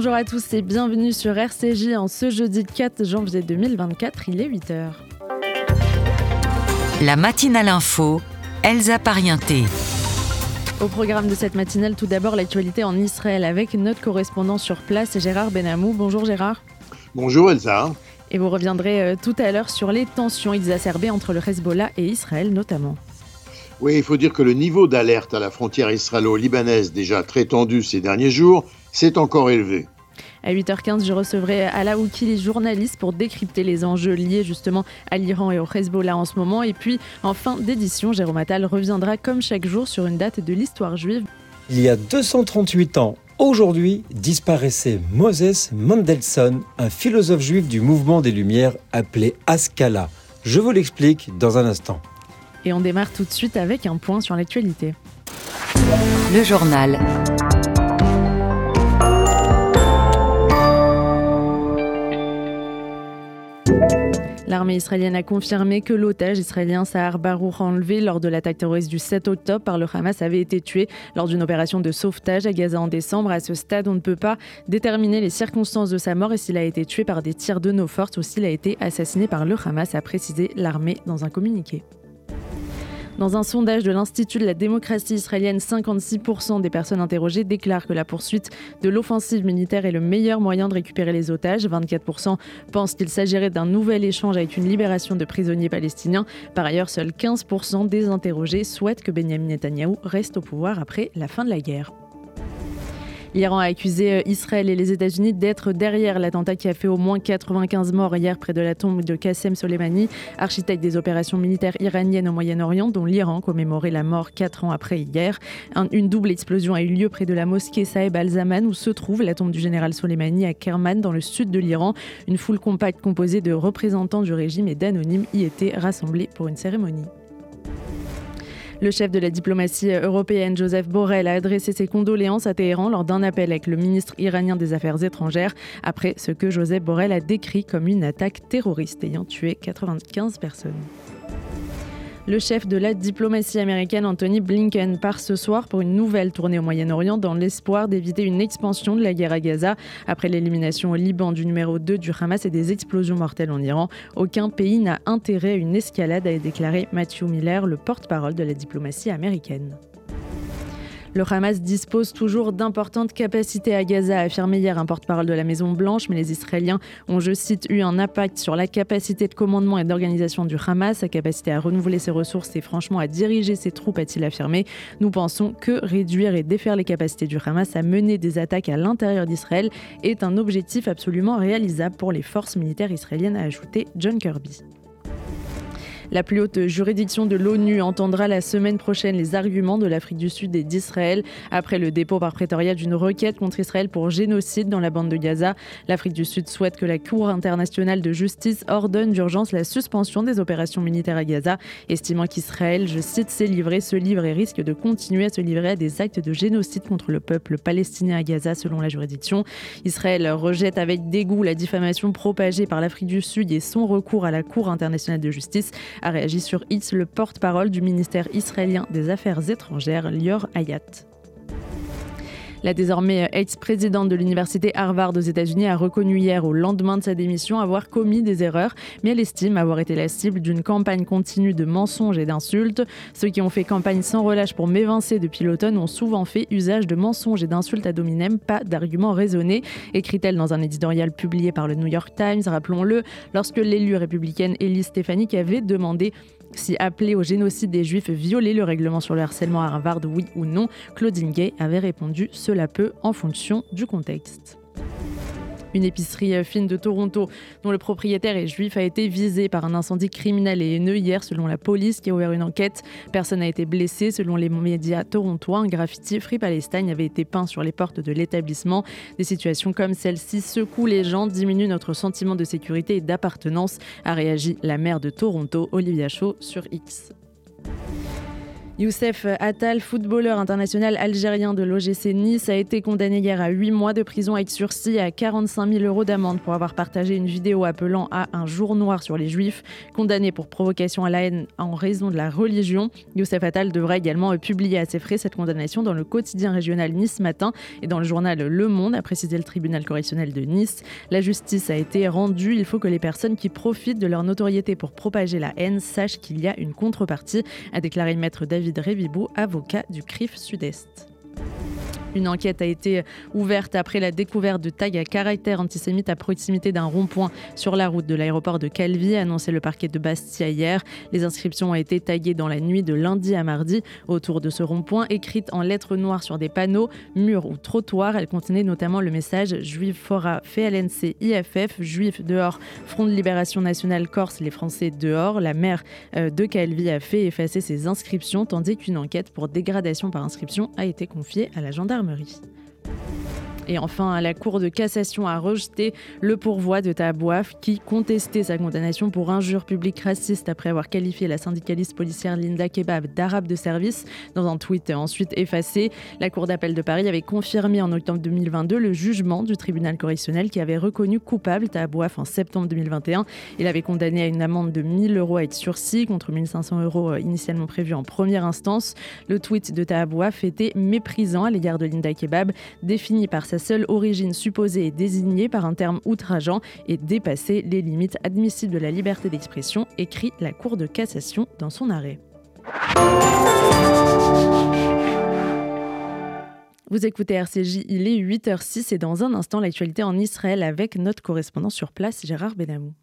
Bonjour à tous et bienvenue sur RCJ en ce jeudi 4 janvier 2024, il est 8h. La matinale info, Elsa Parienté. Au programme de cette matinale, tout d'abord l'actualité en Israël avec notre correspondant sur place, Gérard Benamou. Bonjour Gérard. Bonjour Elsa. Et vous reviendrez euh, tout à l'heure sur les tensions exacerbées entre le Hezbollah et Israël notamment. Oui, il faut dire que le niveau d'alerte à la frontière israélo-libanaise, déjà très tendu ces derniers jours, s'est encore élevé. À 8h15, je recevrai Alaouki, les journalistes, pour décrypter les enjeux liés justement à l'Iran et au Hezbollah en ce moment. Et puis, en fin d'édition, Jérôme Attal reviendra comme chaque jour sur une date de l'histoire juive. Il y a 238 ans, aujourd'hui, disparaissait Moses Mendelssohn, un philosophe juif du mouvement des Lumières appelé Askala. Je vous l'explique dans un instant. Et on démarre tout de suite avec un point sur l'actualité. Le journal. L'armée israélienne a confirmé que l'otage israélien Sahar Barour enlevé lors de l'attaque terroriste du 7 octobre par le Hamas avait été tué lors d'une opération de sauvetage à Gaza en décembre. À ce stade, on ne peut pas déterminer les circonstances de sa mort et s'il a été tué par des tirs de nos forces ou s'il a été assassiné par le Hamas, a précisé l'armée dans un communiqué. Dans un sondage de l'Institut de la démocratie israélienne, 56% des personnes interrogées déclarent que la poursuite de l'offensive militaire est le meilleur moyen de récupérer les otages. 24% pensent qu'il s'agirait d'un nouvel échange avec une libération de prisonniers palestiniens. Par ailleurs, seuls 15% des interrogés souhaitent que Benjamin Netanyahou reste au pouvoir après la fin de la guerre. L'Iran a accusé euh, Israël et les États-Unis d'être derrière l'attentat qui a fait au moins 95 morts hier près de la tombe de Qassem Soleimani, architecte des opérations militaires iraniennes au Moyen-Orient, dont l'Iran commémorait la mort quatre ans après hier. une double explosion a eu lieu près de la mosquée Saeb al-Zaman où se trouve la tombe du général Soleimani à Kerman dans le sud de l'Iran. Une foule compacte composée de représentants du régime et d'anonymes y était rassemblée pour une cérémonie. Le chef de la diplomatie européenne, Joseph Borrell, a adressé ses condoléances à Téhéran lors d'un appel avec le ministre iranien des Affaires étrangères, après ce que Joseph Borrell a décrit comme une attaque terroriste ayant tué 95 personnes. Le chef de la diplomatie américaine, Anthony Blinken, part ce soir pour une nouvelle tournée au Moyen-Orient dans l'espoir d'éviter une expansion de la guerre à Gaza. Après l'élimination au Liban du numéro 2 du Hamas et des explosions mortelles en Iran, aucun pays n'a intérêt à une escalade, a déclaré Matthew Miller, le porte-parole de la diplomatie américaine. Le Hamas dispose toujours d'importantes capacités à Gaza, a affirmé hier un porte-parole de la Maison-Blanche, mais les Israéliens ont, je cite, eu un impact sur la capacité de commandement et d'organisation du Hamas, sa capacité à renouveler ses ressources et franchement à diriger ses troupes, a-t-il affirmé. Nous pensons que réduire et défaire les capacités du Hamas à mener des attaques à l'intérieur d'Israël est un objectif absolument réalisable pour les forces militaires israéliennes, a ajouté John Kirby. La plus haute juridiction de l'ONU entendra la semaine prochaine les arguments de l'Afrique du Sud et d'Israël après le dépôt par prétoriat d'une requête contre Israël pour génocide dans la bande de Gaza. L'Afrique du Sud souhaite que la Cour internationale de justice ordonne d'urgence la suspension des opérations militaires à Gaza, estimant qu'Israël, je cite, s'est livré, se livre et risque de continuer à se livrer à des actes de génocide contre le peuple palestinien à Gaza selon la juridiction. Israël rejette avec dégoût la diffamation propagée par l'Afrique du Sud et son recours à la Cour internationale de justice a réagi sur X le porte-parole du ministère israélien des Affaires étrangères, Lior Hayat. La désormais ex-présidente de l'université Harvard aux États-Unis a reconnu hier, au lendemain de sa démission, avoir commis des erreurs, mais elle estime avoir été la cible d'une campagne continue de mensonges et d'insultes. Ceux qui ont fait campagne sans relâche pour m'évincer depuis l'automne ont souvent fait usage de mensonges et d'insultes à dominem, pas d'arguments raisonnés, écrit-elle dans un éditorial publié par le New York Times, rappelons-le, lorsque l'élue républicaine Elise Stefanik avait demandé si appeler au génocide des Juifs violer le règlement sur le harcèlement à Harvard, oui ou non, Claudine Gay avait répondu Cela peut en fonction du contexte. Une épicerie euh, fine de Toronto, dont le propriétaire est juif, a été visé par un incendie criminel et haineux hier, selon la police qui a ouvert une enquête. Personne n'a été blessé. Selon les médias torontois, un graffiti Free Palestine avait été peint sur les portes de l'établissement. Des situations comme celle-ci secouent les gens, diminuent notre sentiment de sécurité et d'appartenance, a réagi la maire de Toronto, Olivia Shaw, sur X. Youssef Attal, footballeur international algérien de l'OGC Nice, a été condamné hier à 8 mois de prison avec sursis à 45 000 euros d'amende pour avoir partagé une vidéo appelant à un jour noir sur les juifs. Condamné pour provocation à la haine en raison de la religion, Youssef Attal devra également publier à ses frais cette condamnation dans le quotidien régional Nice Matin et dans le journal Le Monde, a précisé le tribunal correctionnel de Nice. La justice a été rendue. Il faut que les personnes qui profitent de leur notoriété pour propager la haine sachent qu'il y a une contrepartie, a déclaré maître David David avocat du CRIF Sud-Est. Une enquête a été ouverte après la découverte de tags à caractère antisémite à proximité d'un rond-point sur la route de l'aéroport de Calvi, annoncé le parquet de Bastia hier. Les inscriptions ont été taguées dans la nuit de lundi à mardi autour de ce rond-point, écrites en lettres noires sur des panneaux, murs ou trottoirs. Elles contenaient notamment le message Juif Fora, FLNC, IFF, Juif dehors, Front de Libération Nationale Corse, les Français dehors. La maire euh, de Calvi a fait effacer ces inscriptions, tandis qu'une enquête pour dégradation par inscription a été confiée à la gendarmerie. Et enfin, la Cour de cassation a rejeté le pourvoi de Tabouaf qui contestait sa condamnation pour injure publique raciste après avoir qualifié la syndicaliste policière Linda Kebab d'arabe de service dans un tweet ensuite effacé. La Cour d'appel de Paris avait confirmé en octobre 2022 le jugement du tribunal correctionnel qui avait reconnu coupable Tabouaf en septembre 2021. Il avait condamné à une amende de 1000 euros avec sursis contre 1500 euros euh, initialement prévus en première instance. Le tweet de Tabouaf était méprisant à l'égard de Linda Kebab, défini par sa seule origine supposée et désignée par un terme outrageant et dépasser les limites admissibles de la liberté d'expression, écrit la Cour de cassation dans son arrêt. Vous écoutez RCJ, il est 8h06 et dans un instant l'actualité en Israël avec notre correspondant sur place Gérard Benamou.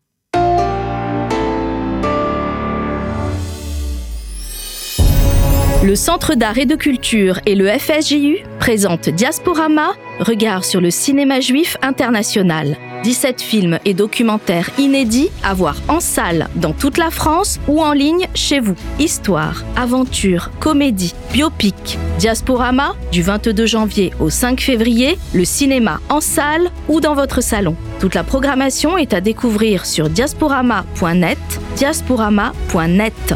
Le Centre d'art et de culture et le FSJU présentent Diasporama, regard sur le cinéma juif international. 17 films et documentaires inédits à voir en salle dans toute la France ou en ligne chez vous. Histoire, aventure, comédie, biopic. Diasporama, du 22 janvier au 5 février, le cinéma en salle ou dans votre salon. Toute la programmation est à découvrir sur diasporama.net, diasporama.net.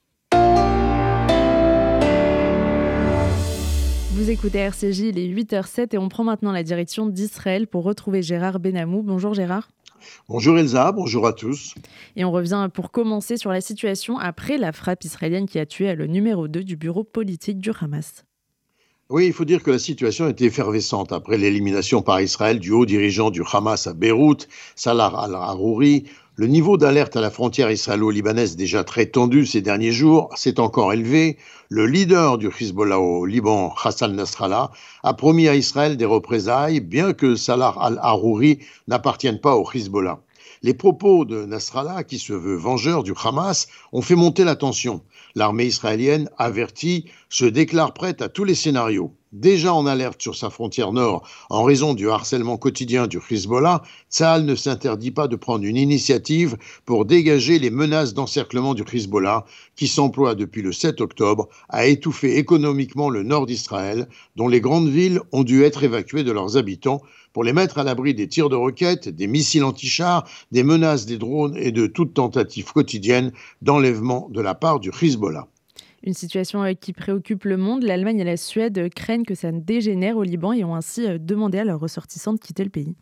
Écoutez RCJ, il est 8h07 et on prend maintenant la direction d'Israël pour retrouver Gérard Benamou. Bonjour Gérard. Bonjour Elsa, bonjour à tous. Et on revient pour commencer sur la situation après la frappe israélienne qui a tué le numéro 2 du bureau politique du Hamas. Oui, il faut dire que la situation est effervescente après l'élimination par Israël du haut dirigeant du Hamas à Beyrouth, Salah al-Harouri, le niveau d'alerte à la frontière israélo-libanaise déjà très tendu ces derniers jours s'est encore élevé. Le leader du Hezbollah au Liban, Hassan Nasrallah, a promis à Israël des représailles, bien que Salah al-Harouri n'appartienne pas au Hezbollah. Les propos de Nasrallah, qui se veut vengeur du Hamas, ont fait monter la tension. L'armée israélienne, avertie, se déclare prête à tous les scénarios. Déjà en alerte sur sa frontière nord en raison du harcèlement quotidien du Hezbollah, Tsahal ne s'interdit pas de prendre une initiative pour dégager les menaces d'encerclement du Hezbollah qui s'emploie depuis le 7 octobre à étouffer économiquement le nord d'Israël, dont les grandes villes ont dû être évacuées de leurs habitants pour les mettre à l'abri des tirs de roquettes, des missiles anti-chars, des menaces des drones et de toute tentative quotidienne d'enlèvement de la part du Hezbollah. Une situation euh, qui préoccupe le monde. L'Allemagne et la Suède craignent que ça ne dégénère au Liban et ont ainsi euh, demandé à leurs ressortissants de quitter le pays.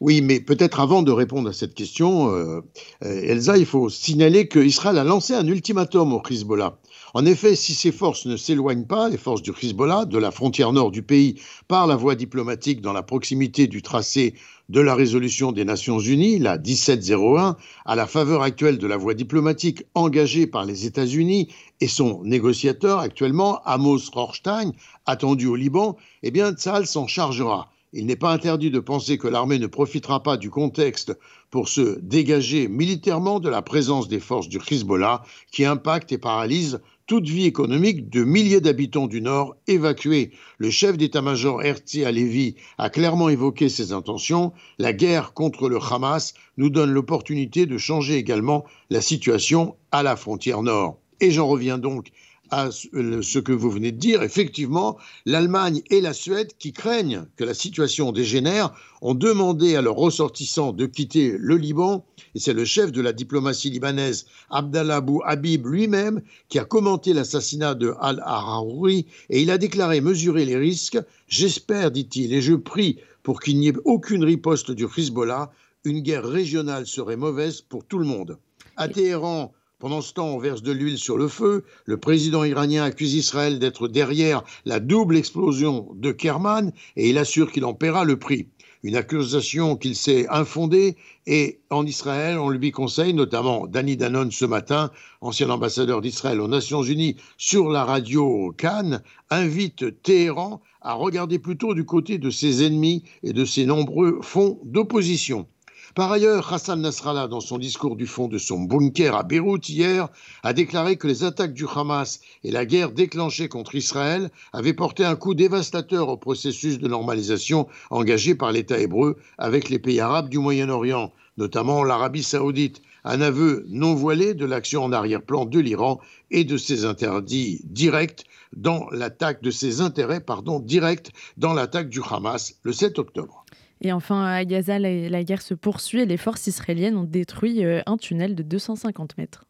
Oui, mais peut-être avant de répondre à cette question, euh, Elsa, il faut signaler qu'Israël a lancé un ultimatum au Hezbollah. En effet, si ces forces ne s'éloignent pas, les forces du Hezbollah, de la frontière nord du pays par la voie diplomatique dans la proximité du tracé de la résolution des Nations Unies, la 1701, à la faveur actuelle de la voie diplomatique engagée par les États-Unis et son négociateur actuellement, Amos Rothstein, attendu au Liban, eh bien, Tzal s'en chargera. Il n'est pas interdit de penser que l'armée ne profitera pas du contexte pour se dégager militairement de la présence des forces du Hezbollah qui impactent et paralysent toute vie économique de milliers d'habitants du Nord évacués. Le chef d'état-major Herzi Alevi a clairement évoqué ses intentions. La guerre contre le Hamas nous donne l'opportunité de changer également la situation à la frontière nord. Et j'en reviens donc à ce que vous venez de dire. Effectivement, l'Allemagne et la Suède, qui craignent que la situation dégénère, ont demandé à leurs ressortissants de quitter le Liban. Et c'est le chef de la diplomatie libanaise, Abdallah Abou Habib lui-même, qui a commenté l'assassinat de Al-Araouri. Et il a déclaré mesurer les risques. J'espère, dit-il, et je prie pour qu'il n'y ait aucune riposte du Hezbollah. Une guerre régionale serait mauvaise pour tout le monde. À Téhéran, pendant ce temps, on verse de l'huile sur le feu. Le président iranien accuse Israël d'être derrière la double explosion de Kerman et il assure qu'il en paiera le prix. Une accusation qu'il sait infondée et en Israël, on lui conseille, notamment Danny Danone ce matin, ancien ambassadeur d'Israël aux Nations Unies, sur la radio Cannes, invite Téhéran à regarder plutôt du côté de ses ennemis et de ses nombreux fonds d'opposition. Par ailleurs, Hassan Nasrallah, dans son discours du fond de son bunker à Beyrouth hier, a déclaré que les attaques du Hamas et la guerre déclenchée contre Israël avaient porté un coup dévastateur au processus de normalisation engagé par l'État hébreu avec les pays arabes du Moyen-Orient, notamment l'Arabie saoudite, un aveu non voilé de l'action en arrière-plan de l'Iran et de ses interdits directs dans l'attaque de ses intérêts pardon, directs dans l'attaque du Hamas le 7 octobre. Et enfin, à Gaza, la, guerre se poursuit et les forces israéliennes ont détruit euh, un tunnel de 250 mètres.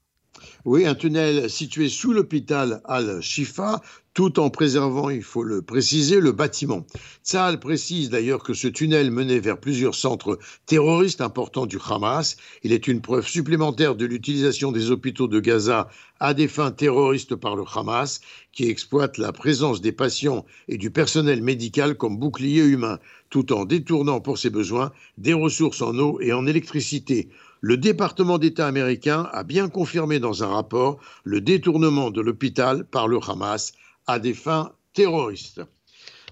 Oui, un tunnel situé sous l'hôpital Al-Shifa, tout en préservant, il faut le préciser, le bâtiment. Tzal précise d'ailleurs que ce tunnel menait vers plusieurs centres terroristes importants du Hamas. Il est une preuve supplémentaire de l'utilisation des hôpitaux de Gaza à des fins terroristes par le Hamas, qui exploite la présence des patients et du personnel médical comme bouclier humain, tout en détournant pour ses besoins des ressources en eau et en électricité. Le département d'État américain a bien confirmé dans un rapport le détournement de l'hôpital par le Hamas à des fins terroristes.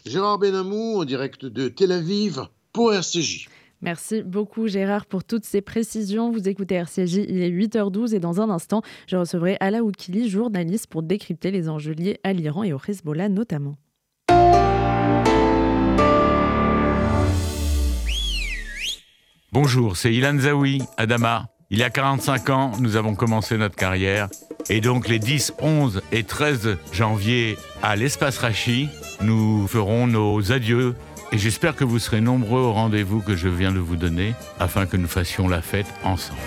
Gérard Benamou, en direct de Tel Aviv, pour RCJ. Merci beaucoup Gérard pour toutes ces précisions. Vous écoutez RCJ, il est 8h12 et dans un instant, je recevrai Ala Oukili, journaliste, pour décrypter les enjeux liés à l'Iran et au Hezbollah notamment. Bonjour, c'est Ilan Zawi, Adama. Il y a 45 ans, nous avons commencé notre carrière. Et donc les 10, 11 et 13 janvier à l'espace Rachi, nous ferons nos adieux. Et j'espère que vous serez nombreux au rendez-vous que je viens de vous donner afin que nous fassions la fête ensemble.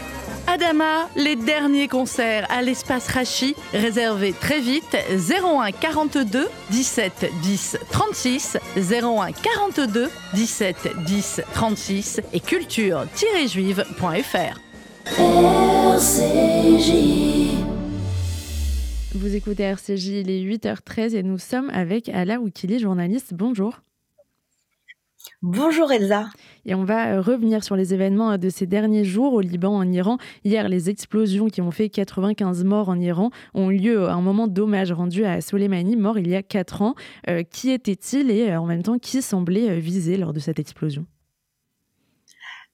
Adama, les derniers concerts à l'espace Rachi, réservés très vite 01 42 17 10 36 01 42 17 10 36 et culture-juive.fr. RCJ. Vous écoutez RCJ, il est 8h13 et nous sommes avec Ala Oukili, journaliste. Bonjour. Bonjour Elsa. Et on va euh, revenir sur les événements euh, de ces derniers jours au Liban, en Iran. Hier, les explosions qui ont fait 95 morts en Iran ont eu lieu à un moment d'hommage rendu à Soleimani, mort il y a 4 ans. Euh, qui était-il et en même temps qui semblait visé lors de cette explosion?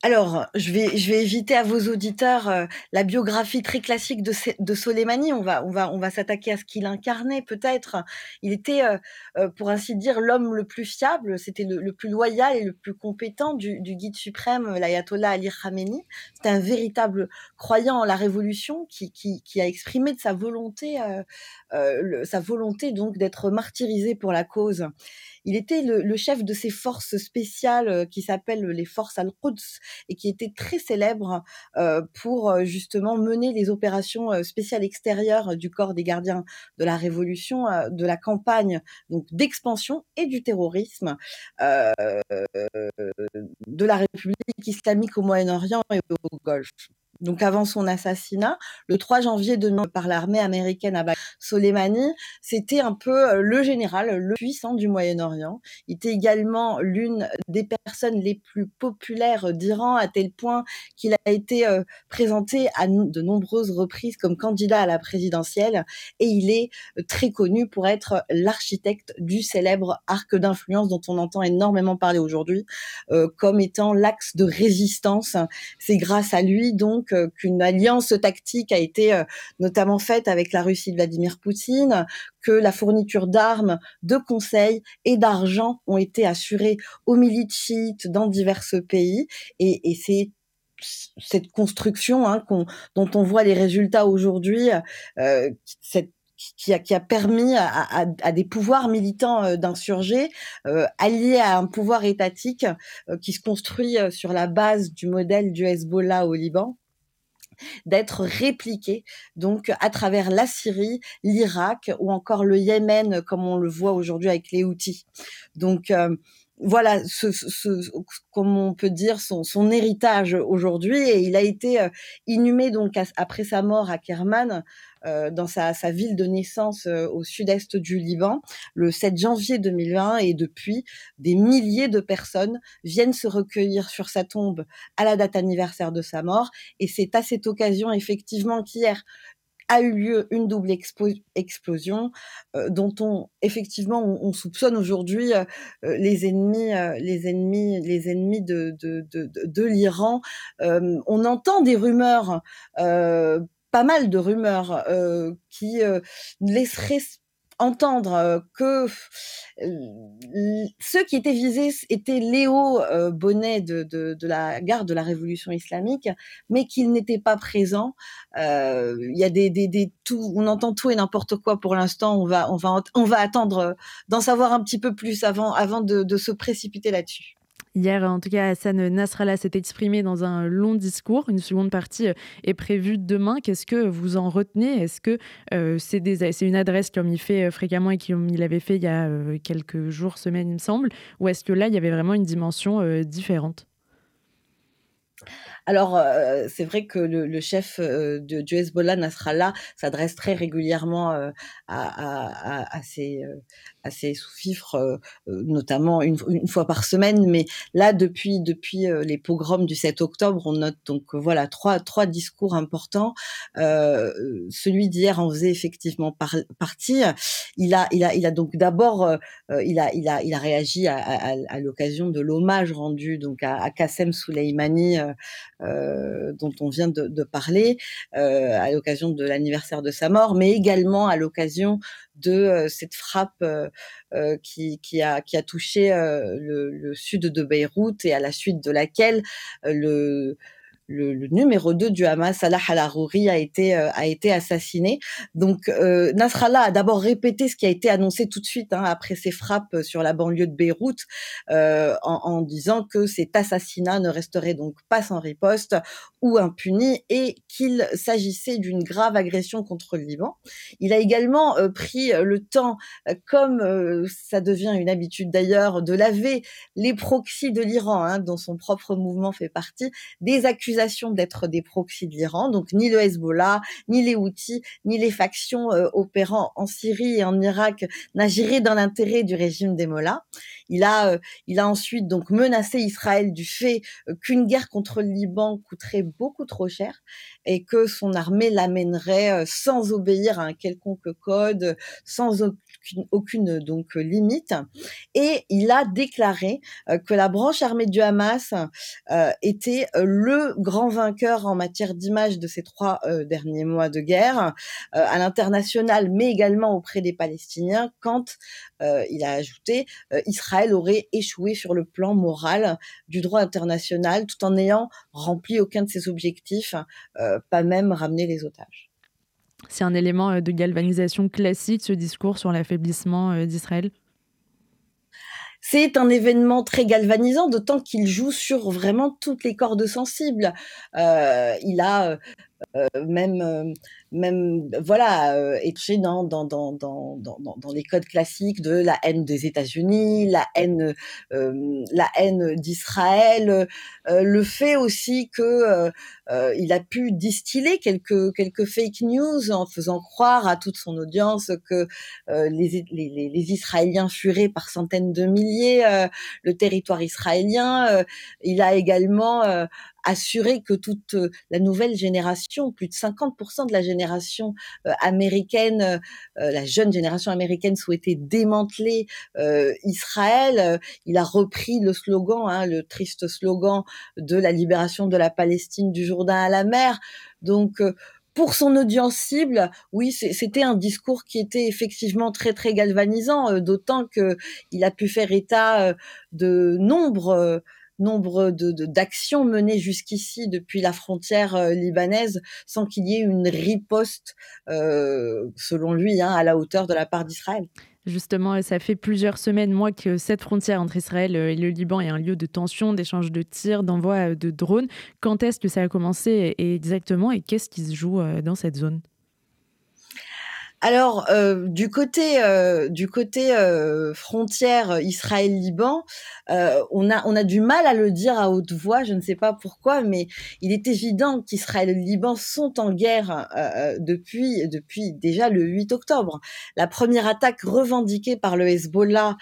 Alors, je vais, je vais éviter à vos auditeurs euh, la biographie très classique de, de Soleimani. On va, on va, on va s'attaquer à ce qu'il incarnait peut-être. Il était, euh, euh, pour ainsi dire, l'homme le plus fiable. C'était le, plus loyal et le plus compétent du, du guide suprême, l'ayatollah Ali Khamenei. C'était un véritable croyant en la révolution qui, qui, qui a exprimé de sa volonté, sa volonté donc d'être martyrisé pour la cause. Il était le, chef de ces forces spéciales euh, qui s'appellent les forces al-Quds et qui étaient très célèbres euh, pour euh, justement mener les opérations spéciales extérieures du corps des gardiens de la révolution, de la campagne d'expansion et du terrorisme de la République islamique au Moyen-Orient et au Golfe. Donc avant son assassinat, le 3 janvier de par l'armée américaine à Soleimani, c'était un peu le général, le puissant du Moyen-Orient. Il était également l'une des personnes les plus populaires d'Iran, à tel point qu'il a été présenté à de nombreuses reprises comme candidat à la présidentielle, et il est très connu pour être l'architecte du célèbre arc d'influence dont on entend énormément parler aujourd'hui, comme étant l'axe de résistance. C'est grâce à lui donc qu'une alliance tactique a été notamment faite avec la Russie de Vladimir Poutine, que la fourniture d'armes, de conseils et d'argent ont été assurées aux milices chiites dans divers pays. Et, et c'est cette construction hein, dont on voit les résultats aujourd'hui, euh, qui a, qui a permis à, à, à des pouvoirs militants euh, d'insurger, euh, alliés à un pouvoir étatique euh, qui se construit euh, sur la base du modèle du Hezbollah au Liban, d'être répliqué donc à travers la Syrie, l'Irak ou encore le Yémen, comme on le voit aujourd'hui avec les Houthis. Donc euh, voilà, ce, ce, comme on peut dire, son, son héritage aujourd'hui. Et il a été euh, inhumé donc après sa mort à Kerman, dans sa, ville de naissance euh, au sud-est du Liban, le 7 janvier 2020. Et depuis, des milliers de personnes viennent se recueillir sur sa tombe à la date anniversaire de sa mort. Et c'est à cette occasion, effectivement, qu'hier, a eu lieu une double explosion euh, dont on effectivement on, on soupçonne aujourd'hui euh, euh les ennemis euh, les ennemis les ennemis de l'Iran on entend des rumeurs pas mal de rumeurs qui laisseraient entendre euh, que euh, ceux qui étaient visés étaient Léo euh, Bonnet de, la garde de la Révolution islamique, mais qu'il n'était pas présent. Il y a des, des, des tout, on entend tout et n'importe quoi pour l'instant. On va, on va, on va attendre d'en savoir un petit peu plus avant, avant de, de se précipiter là-dessus. Hier, en tout cas, Hassan Nasrallah s'est exprimé dans un long discours. Une seconde partie euh, est prévue demain. Qu'est-ce que vous en retenez? Est-ce que euh, c'est une adresse comme il fait euh, fréquemment et comme il avait fait il y a quelques jours, semaines, il me semble? Ou est-ce que là, il y avait vraiment une dimension différente? Alors, euh, c'est vrai que le, le chef euh, de, du Hezbollah, Nasrallah, s'adresse très régulièrement euh, à, à, à, ses, à ses sous-fifres, notamment une, une, fois par semaine. Mais là, depuis, depuis les pogroms du 7 octobre, on note donc voilà trois, trois discours importants. celui d'hier en faisait effectivement par, partie. Il a, il a, il a donc d'abord, il, a, il, a, il a réagi à, à, l'occasion de l'hommage rendu donc à, à Qassem Soleimani euh, dont on vient de, parler euh, à l'occasion de l'anniversaire de sa mort, mais également à l'occasion de euh, cette frappe euh, euh, qui, a, touché le, sud de Beyrouth et à la suite de laquelle le le, le, numéro 2 du Hamas, Salah al-Arouri, a été euh, a été assassiné. Donc euh, Nasrallah a d'abord répété ce qui a été annoncé tout de suite hein, après ses frappes sur la banlieue de Beyrouth, euh, en, en, disant que cet assassinat ne resterait donc pas sans riposte ou impuni et qu'il s'agissait d'une grave agression contre le Liban. Il a également euh, pris le temps, euh, comme euh, ça devient une habitude d'ailleurs, de laver les proxys de l'Iran, hein, dont son propre mouvement fait partie, des accusations d'être des proxys de l'Iran, donc ni le Hezbollah, ni les Houthis, ni les factions euh, opérant en Syrie et en Irak n'agiraient dans l'intérêt du régime des Mollahs. Il a, euh, il a ensuite donc menacé Israël du fait euh, qu'une guerre contre le Liban coûterait beaucoup trop cher et que son armée l'amènerait sans obéir à un quelconque code, sans aucune, aucune donc limite. Et il a déclaré que la branche armée du Hamas était le grand vainqueur en matière d'image de ces trois derniers mois de guerre à l'international, mais également auprès des Palestiniens, quand il a ajouté Israël aurait échoué sur le plan moral du droit international, tout en n'ayant rempli aucun de ses objectifs, pas même ramener les otages. C'est un élément de galvanisation classique, ce discours sur l'affaiblissement d'Israël? C'est un événement très galvanisant, d'autant qu'il joue sur vraiment toutes les cordes sensibles. Euh, il a euh, même, euh, même voilà, euh, dans, dans, dans, dans, dans, les codes classiques de la haine des États-Unis, la haine, euh, la haine d'Israël, euh, le fait aussi que euh, il a pu distiller quelques quelques fake news en faisant croire à toute son audience que les, les, les, Israéliens fuiraient par centaines de milliers le territoire israélien. il a également assurer que toute la nouvelle génération, plus de 50% de la génération euh, américaine, euh, la jeune génération américaine souhaitait démanteler Israël. Il a repris le slogan, hein, le triste slogan de la libération de la Palestine du Jourdain à la mer. Donc pour son audience cible, oui, c'était un discours qui était effectivement très très galvanisant, d'autant que il a pu faire état de nombre nombre de d'actions menées jusqu'ici depuis la frontière euh, libanaise sans qu'il y ait une riposte, euh, selon lui, hein, à la hauteur de la part d'Israël. Justement, ça fait plusieurs semaines, moi, que cette frontière entre Israël euh, et le Liban est un lieu de tension, d'échange de tirs, d'envoi de drones. Quand est-ce que ça a commencé exactement et qu'est-ce qui se joue dans cette zone? Alors euh, du côté euh, du côté euh, frontière Israël-Liban, on a on a du mal à le dire à haute voix. Je ne sais pas pourquoi, mais il est évident qu'Israël et Liban sont en guerre depuis depuis déjà le 8 octobre. La première attaque revendiquée par le Hezbollah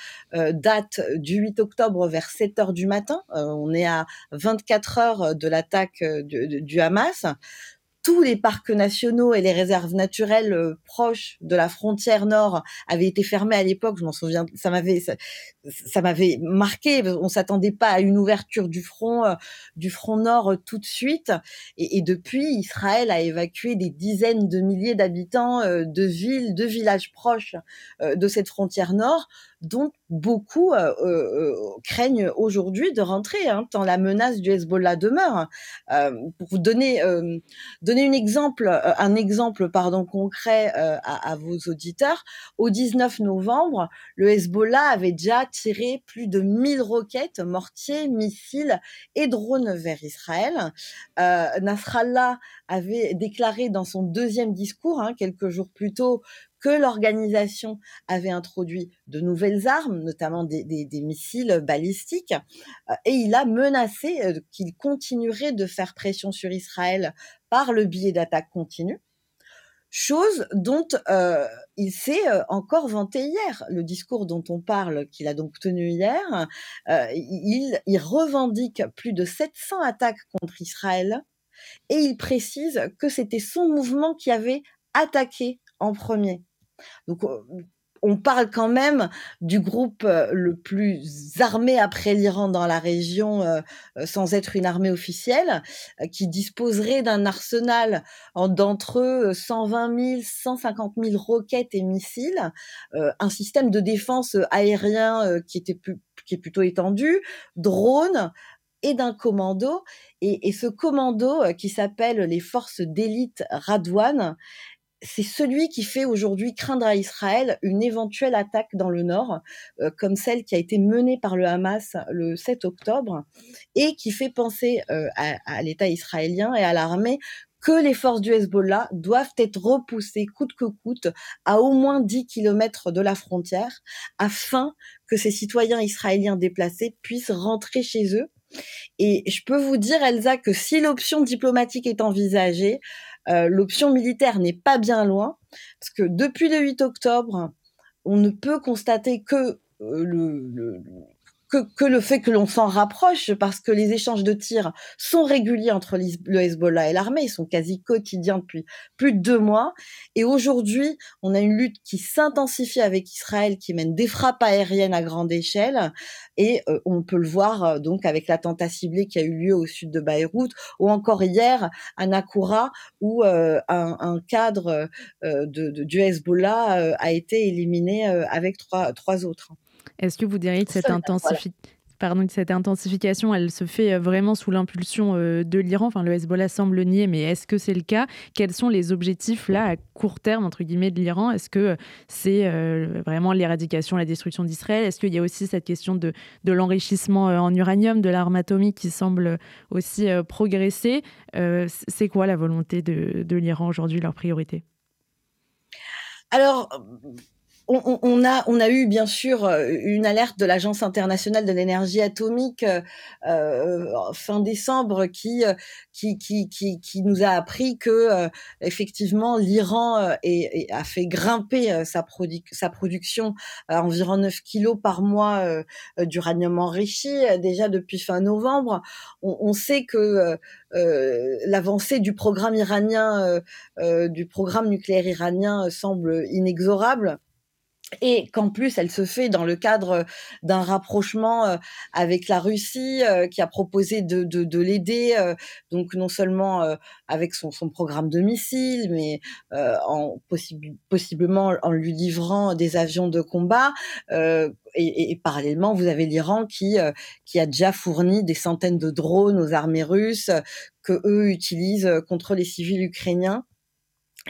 date du 8 octobre vers 7 heures du matin. on est à 24 heures de l'attaque du Hamas tous les parcs nationaux et les réserves naturelles euh, proches de la frontière nord avaient été fermés à l'époque. Je m'en souviens, ça m'avait ça, m'avait marqué. On s'attendait pas à une ouverture du front euh, du front nord euh, tout de suite. Et, depuis, Israël a évacué des dizaines de milliers d'habitants de villes, de villages proches de cette frontière nord dont beaucoup craignent aujourd'hui de rentrer, hein, tant la menace du Hezbollah demeure. Pour vous donner une exemple, un exemple pardon concret à, à, vos auditeurs, au 19 novembre, le Hezbollah avait déjà tiré plus de 1000 roquettes, mortiers, missiles et drones vers Israël. Nasrallah avait déclaré dans son deuxième discours, hein, quelques jours plus tôt, que l'organisation avait introduit de nouvelles armes, notamment des, missiles balistiques, euh, et il a menacé euh, qu'il continuerait de faire pression sur Israël par le biais d'attaques continues chose dont euh, il s'est encore vanté hier. Le discours dont on parle, qu'il a donc tenu hier, il, il, revendique plus de 700 attaques contre Israël et il précise que c'était son mouvement qui avait attaqué en premier. Donc, on parle quand même du groupe le plus armé après l'Iran dans la région, sans être une armée officielle, qui disposerait d'un arsenal d'entre eux 120 000, 150 000 roquettes et missiles, un système de défense aérien qui était qui est plutôt étendu, drones et d'un commando. Et, et, ce commando qui s'appelle les forces d'élite Radwan c'est celui qui fait aujourd'hui craindre à Israël une éventuelle attaque dans le nord, euh, comme celle qui a été menée par le Hamas le 7 octobre, et qui fait penser euh, à, l'État israélien et à l'armée que les forces du Hezbollah doivent être repoussées coûte que coûte à au moins 10 kilomètres de la frontière afin que ces citoyens israéliens déplacés puissent rentrer chez eux. Et je peux vous dire, Elsa, que si l'option diplomatique est envisagée, euh, l'option militaire n'est pas bien loin, parce que depuis le 8 octobre, on ne peut constater que euh, le, que, le fait que l'on s'en rapproche, parce que les échanges de tirs sont réguliers entre le Hezbollah et l'armée, ils sont quasi quotidiens depuis plus de deux mois. Et aujourd'hui, on a une lutte qui s'intensifie avec Israël, qui mène des frappes aériennes à grande échelle, et euh, on peut le voir euh, donc avec l'attentat ciblé qui a eu lieu au sud de Beyrouth, ou encore hier à Nakura, où euh, un, cadre de, du Hezbollah a été éliminé avec trois, trois autres. Est-ce que vous diriez que cette Pardon, cette intensification, elle se fait vraiment sous l'impulsion de l'Iran? Enfin, le Hezbollah semble nier, mais est-ce que c'est le cas? Quels sont les objectifs là à court terme entre guillemets de l'Iran? Est-ce que c'est vraiment l'éradication, la destruction d'Israël? Est-ce qu'il y a aussi cette question de, de l'enrichissement en uranium, de l'arme atomique qui semble aussi progresser? C'est quoi la volonté de, de l'Iran aujourd'hui, leur priorité? Alors, on, a, eu bien sûr euh, une alerte de l'Agence internationale de l'énergie atomique euh, euh, fin décembre qui, nous a appris que effectivement l'Iran a fait grimper sa, sa production à environ 9 kilos par mois d'uranium enrichi déjà depuis fin novembre. On, sait que l'avancée du programme iranien, du programme nucléaire iranien semble inexorable et qu'en plus elle se fait dans le cadre d'un rapprochement euh, avec la Russie euh, qui a proposé de, de, de l'aider euh, donc non seulement avec son, son, programme de missiles mais en possiblement en lui livrant des avions de combat et, et, parallèlement vous avez l'Iran qui qui a déjà fourni des centaines de drones aux armées russes que eux utilisent contre les civils ukrainiens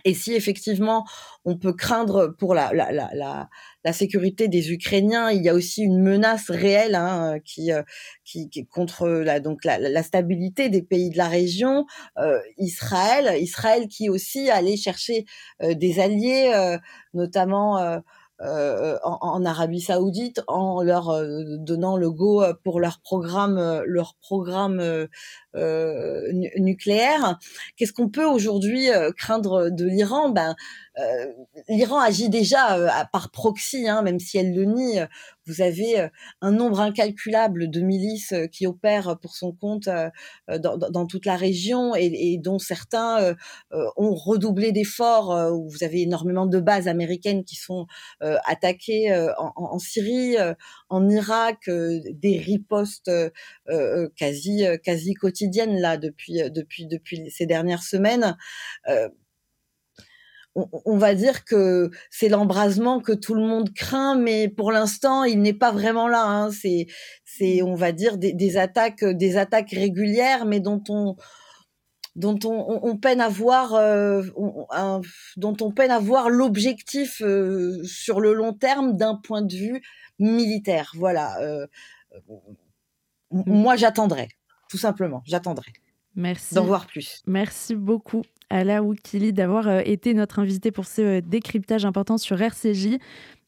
et si effectivement on peut craindre pour la, la, la, la, sécurité des Ukrainiens, il y a aussi une menace réelle hein, qui, euh, qui, qui, contre la, donc la, la, stabilité des pays de la région. Euh, Israël, Israël qui aussi allait chercher euh, des alliés, euh, notamment euh, en, en, Arabie Saoudite en leur euh, donnant le go pour leur programme, euh, leur programme nucléaire. Qu'est-ce qu'on peut aujourd'hui craindre de l'Iran? Ben l'Iran agit déjà par proxy, hein, même si elle le nie. Vous avez un nombre incalculable de milices qui opèrent pour son compte dans, toute la région et, et dont certains ont redoublé d'efforts. Vous avez énormément de bases américaines qui sont attaquées en, en, Syrie, en Irak, des ripostes quasi quasi quotidiennes là depuis depuis depuis ces dernières semaines on, va dire que c'est l'embrasement que tout le monde craint, mais pour l'instant, il n'est pas vraiment là. Hein. C'est, c'est, mmh. on va dire, des, attaques, des attaques régulières, mais dont on, dont on, peine à voir, euh, dont on peine à voir l'objectif euh, sur le long terme d'un point de vue militaire. Voilà. Euh, mmh. moi, j'attendrai, tout simplement, j'attendrai. Merci. D'en voir plus. Merci beaucoup. Ala Oukili d'avoir euh, été notre invité pour ce euh, décryptage important sur RCJ.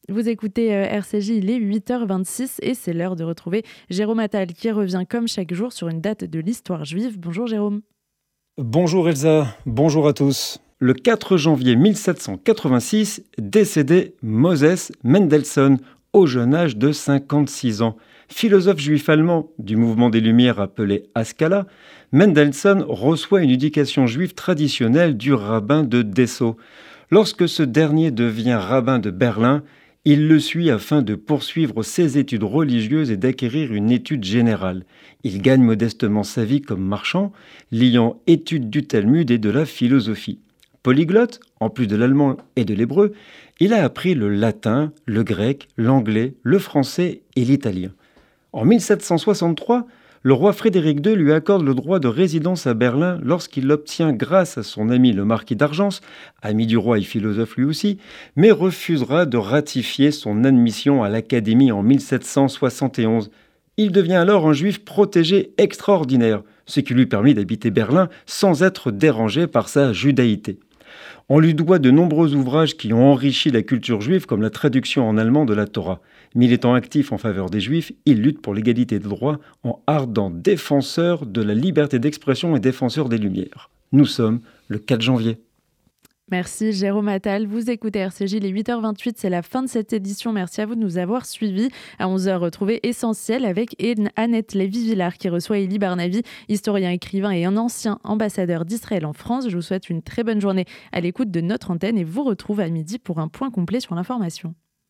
Vous écoutez euh, RCJ, il est 8h26 et c'est l'heure de retrouver Jérôme Attal qui revient comme chaque jour sur une date de l'histoire juive. Bonjour Jérôme. Bonjour Elsa, bonjour à tous. Le 4 janvier 1786, décédé Moses Mendelssohn au jeune âge de 56 ans. Philosophe juif allemand du mouvement des Lumières appelé Haskalah, Mendelssohn reçoit une éducation juive traditionnelle du rabbin de Dessau. Lorsque ce dernier devient rabbin de Berlin, il le suit afin de poursuivre ses études religieuses et d'acquérir une étude générale. Il gagne modestement sa vie comme marchand, liant études du Talmud et de la philosophie. Polyglotte, en plus de l'allemand et de l'hébreu, il a appris le latin, le grec, l'anglais, le français et l'italien. En 1763, le roi Frédéric II lui accorde le droit de résidence à Berlin lorsqu'il l'obtient grâce à son ami le marquis d'Argence, ami du roi et philosophe lui aussi, mais refusera de ratifier son admission à l'Académie en 1771. Il devient alors un juif protégé extraordinaire, ce qui lui permet d'habiter Berlin sans être dérangé par sa judaïté. On lui doit de nombreux ouvrages qui ont enrichi la culture juive, comme la traduction en allemand de la Torah. Militant actif en faveur des juifs, il lutte pour l'égalité de droits en ardent défenseur de la liberté d'expression et défenseur des Lumières. Nous sommes le 4 janvier. Merci Jérôme Attal. Vous écoutez RCJ, il est 8h28, c'est la fin de cette édition. Merci à vous de nous avoir suivis. À 11h, retrouvez Essentiel avec Annette Lévy-Villard qui reçoit Elie Barnavi, historien, écrivain et un ancien ambassadeur d'Israël en France. Je vous souhaite une très bonne journée à l'écoute de notre antenne et vous retrouve à midi pour un point complet sur l'information.